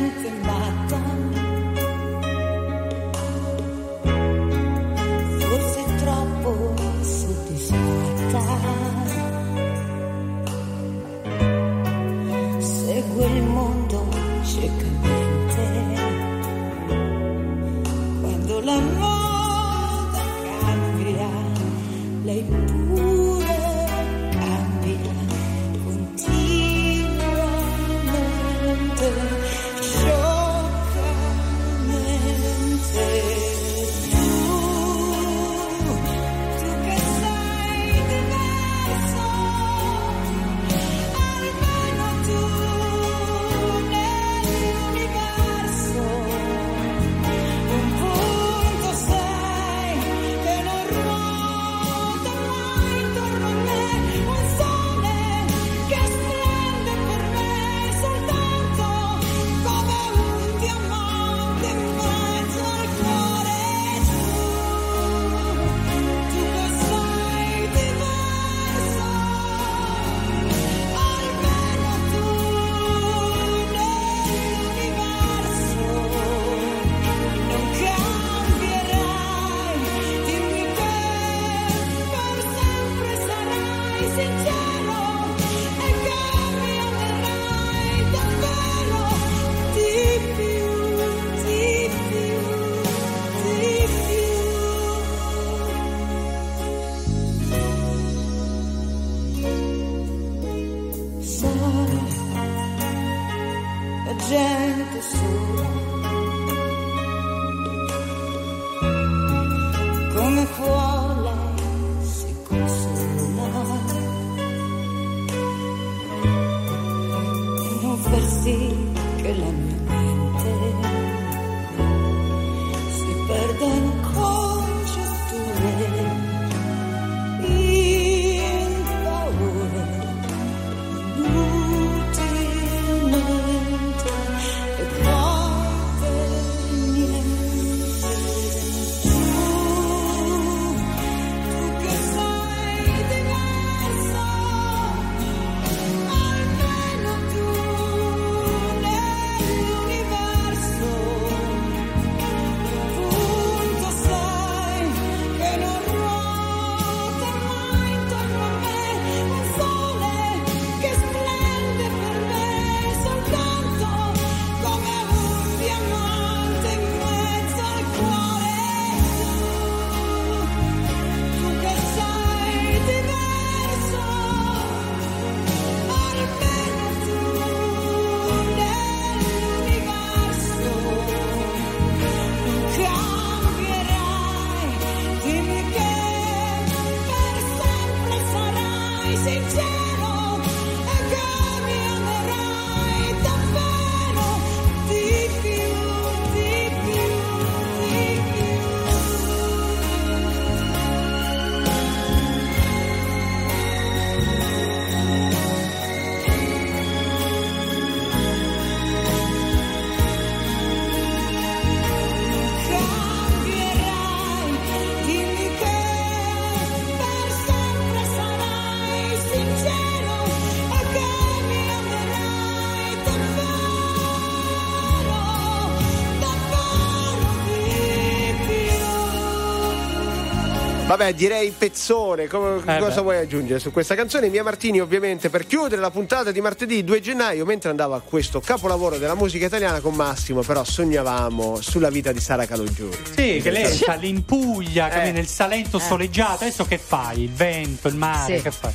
Vabbè, direi pezzone. Come- Eh cosa beh. vuoi aggiungere su questa canzone? Mia Martini, ovviamente, per chiudere la puntata di martedì 2 gennaio, mentre andava a questo capolavoro della musica italiana con Massimo, però sognavamo sulla vita di Sara Calogiuri. Sì, che lei sta lì in Puglia, Eh. nel Salento soleggiato. Adesso che fai? Il vento, il mare, Sì. che fai?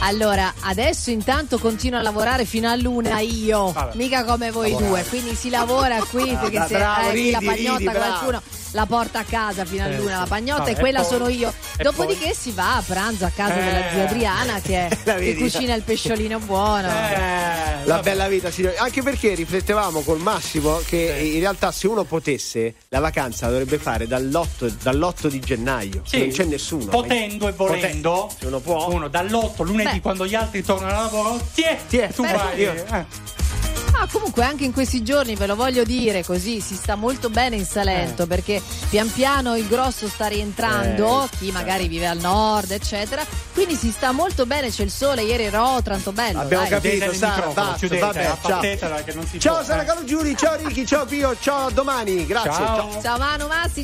Allora, adesso intanto continuo a lavorare fino a luna io, Vabbè. mica come voi Lavorare. due, quindi si lavora qui perché Ah, se bravo, eh, ridi, la pagnotta ridi, bravo. La porta a casa fino a Eh, luna, sì. la pagnotta Vabbè, e quella poi- sono io. Dopodiché si va a pranzo a casa Eh. della zia Adriana che, che cucina il pesciolino buono. Eh, La bella vita, signori. Anche perché riflettevamo col Massimo che in realtà se uno potesse, la vacanza la dovrebbe fare dall'8, dall'8 di gennaio. Sì. Non c'è nessuno. Potendo e volendo, Poten- se uno può. uno dall'8 lunedì Beh. quando gli altri tornano a lavoro, tiè, Tiè, tu beh, vai. io- eh. Ah, comunque anche in questi giorni ve lo voglio dire così, si sta molto bene in Salento perché pian piano il grosso sta rientrando, Eh, chi magari vive al nord, eccetera. Quindi si sta molto bene, c'è il sole, ieri era Otranto bello. Abbiamo dai. capito, Sara, basta, vabbè, ciao. appatetela che non si Ciao Sara eh. Calogiuri, ciao Ricky, ciao Pio, ciao a domani. Grazie. Ciao. ciao. Ciao Manu Massi.